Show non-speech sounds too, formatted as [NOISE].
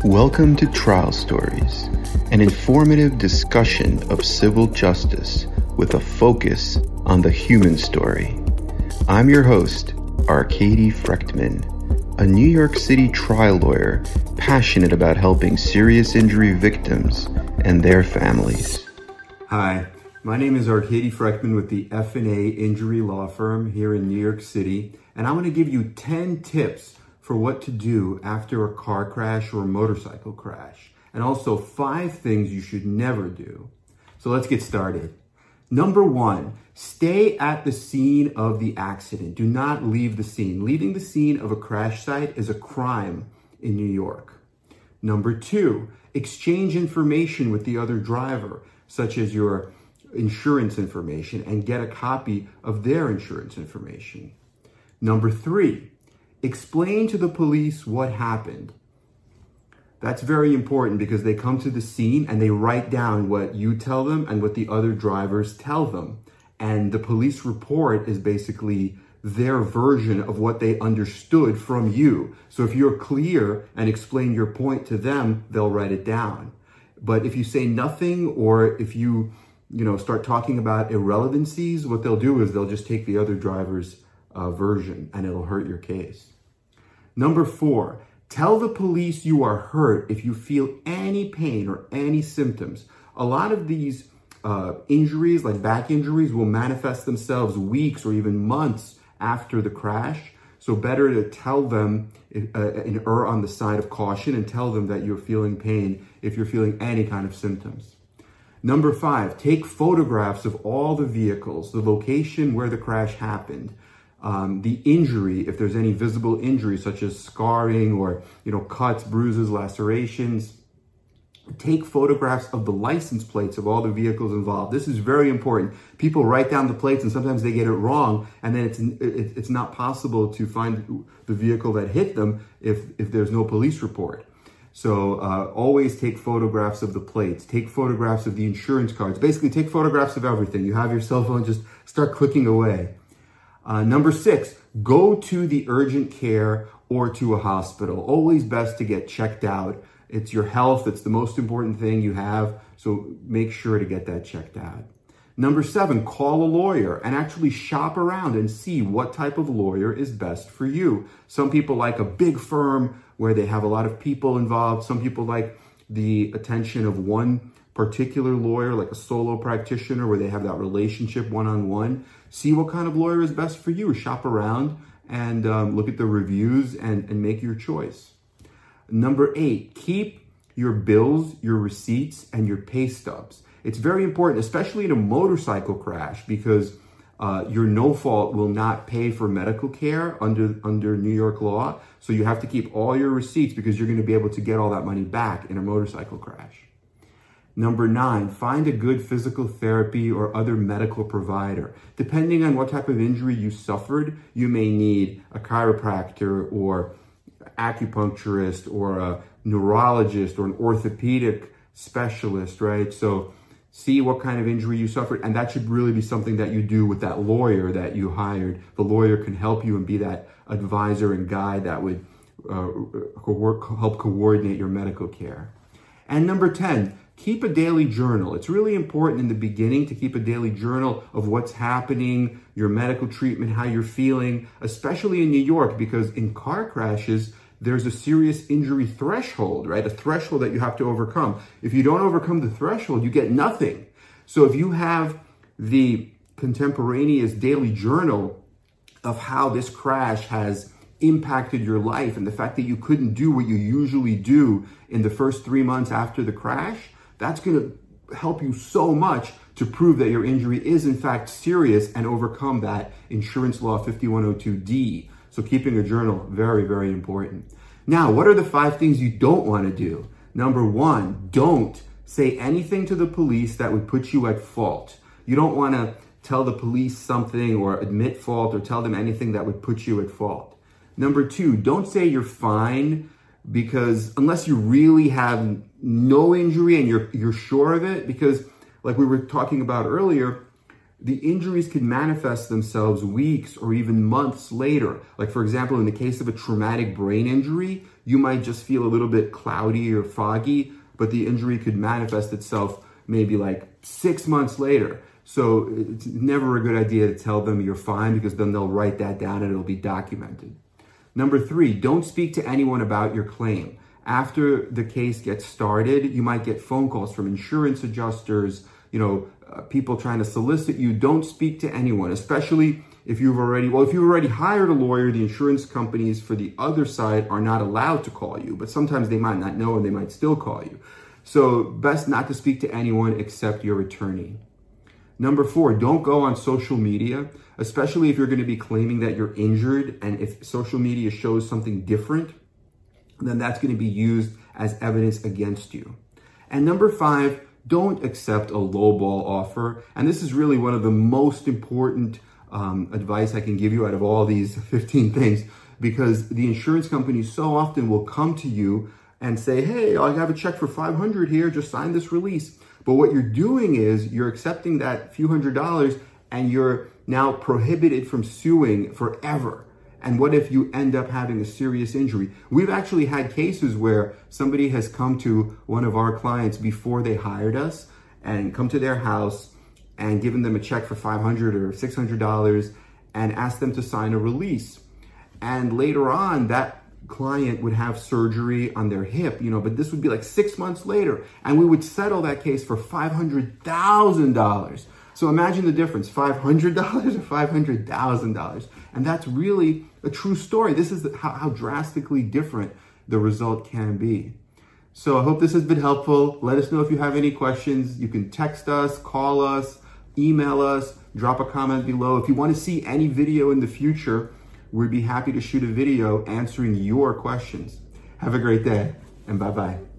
Welcome to Trial Stories, an informative discussion of civil justice with a focus on the human story. I'm your host, Arkady Frekhtman, a New York City trial lawyer passionate about helping serious injury victims and their families. Hi, my name is Arkady Frekhtman with the F&A Injury Law Firm here in New York City, and I'm going to give you 10 tips for what to do after a car crash or motorcycle crash, and also five things you should never do. So let's get started. Number one, stay at the scene of the accident. Do not leave the scene. Leaving the scene of a crash site is a crime in New York. Number two, exchange information with the other driver, such as your insurance information and get a copy of their insurance information. Number three, explain to the police what happened. That's very important because they come to the scene and they write down what you tell them and what the other drivers tell them. And the police report is basically their version of what they understood from you. So if you're clear and explain your point to them, they'll write it down. But if you say nothing or if you you know, start talking about irrelevancies, what they'll do is they'll just take the other driver's uh, version and it'll hurt your case. Number four, tell the police you are hurt if you feel any pain or any symptoms. A lot of these uh, injuries, like back injuries, will manifest themselves weeks or even months after the crash. So better to tell them uh, err on the side of caution and tell them that you're feeling pain if you're feeling any kind of symptoms. Number five, take photographs of all the vehicles, the location where the crash happened, um, the injury, if there's any visible injury such as scarring or you know cuts, bruises, lacerations. Take photographs of the license plates of all the vehicles involved. This is very important. People write down the plates and sometimes they get it wrong, and then it's it's not possible to find the vehicle that hit them if if there's no police report. So uh, always take photographs of the plates, take photographs of the insurance cards, basically take photographs of everything. You have your cell phone, just start clicking away. Uh, number six, go to the urgent care or to a hospital. Always best to get checked out. It's your health, it's the most important thing you have, so make sure to get that checked out. Number seven, call a lawyer and actually shop around and see what type of lawyer is best for you. Some people like a big firm where they have a lot of people involved. Some people like the attention of one particular lawyer, like a solo practitioner, where they have that relationship one on one. See what kind of lawyer is best for you. Shop around and um, look at the reviews and, and make your choice. Number eight, keep your bills, your receipts, and your pay stubs. It's very important, especially in a motorcycle crash, because uh, your no fault will not pay for medical care under under New York law. So you have to keep all your receipts because you're going to be able to get all that money back in a motorcycle crash. Number nine, find a good physical therapy or other medical provider. Depending on what type of injury you suffered, you may need a chiropractor or acupuncturist or a neurologist or an orthopedic specialist, right? So see what kind of injury you suffered. And that should really be something that you do with that lawyer that you hired. The lawyer can help you and be that advisor and guide that would uh, help coordinate your medical care. And number 10, keep a daily journal. It's really important in the beginning to keep a daily journal of what's happening, your medical treatment, how you're feeling, especially in New York, because in car crashes, there's a serious injury threshold, right? A threshold that you have to overcome. If you don't overcome the threshold, you get nothing. So if you have the contemporaneous daily journal of how this crash has impacted your life and the fact that you couldn't do what you usually do in the first three months after the crash, that's going to help you so much to prove that your injury is in fact serious and overcome that insurance law 5102D. So keeping a journal, very, very important. Now, what are the five things you don't want to do? Number one, don't say anything to the police that would put you at fault. You don't want to tell the police something or admit fault or tell them anything that would put you at fault. Number two, don't say you're fine because unless you really have no injury and you're you're sure of it, because like we were talking about earlier, the injuries can manifest themselves weeks or even months later. Like, for example, in the case of a traumatic brain injury, you might just feel a little bit cloudy or foggy, but the injury could manifest itself maybe like six months later. So it's never a good idea to tell them you're fine because then they'll write that down and it'll be documented. Number three, don't speak to anyone about your claim. After the case gets started, you might get phone calls from insurance adjusters, you know, uh, people trying to solicit you. Don't speak to anyone, especially if you've already, well, if you've already hired a lawyer, the insurance companies for the other side are not allowed to call you, but sometimes they might not know and they might still call you. So, best not to speak to anyone except your attorney. Number four, don't go on social media, especially if you're going to be claiming that you're injured. And if social media shows something different, then that's going to be used as evidence against you. And number five, don't accept a lowball offer. And this is really one of the most important um, advice I can give you out of all these [LAUGHS] 15 things because the insurance company so often will come to you and say, hey, I have a check for 500 here, just sign this release. But what you're doing is you're accepting that few hundred dollars and you're now prohibited from suing forever. And what if you end up having a serious injury? We've actually had cases where somebody has come to one of our clients before they hired us and come to their house and given them a check for 500 or $600 and asked them to sign a release. And later on, that client would have surgery on their hip, you know, but this would be like six months later, and we would settle that case for $500,000. So imagine the difference $500 or $500,000. And that's really a true story. This is how, how drastically different the result can be. So I hope this has been helpful. Let us know if you have any questions. You can text us, call us, email us, drop a comment below. If you want to see any video in the future, we'd be happy to shoot a video answering your questions. Have a great day and bye bye.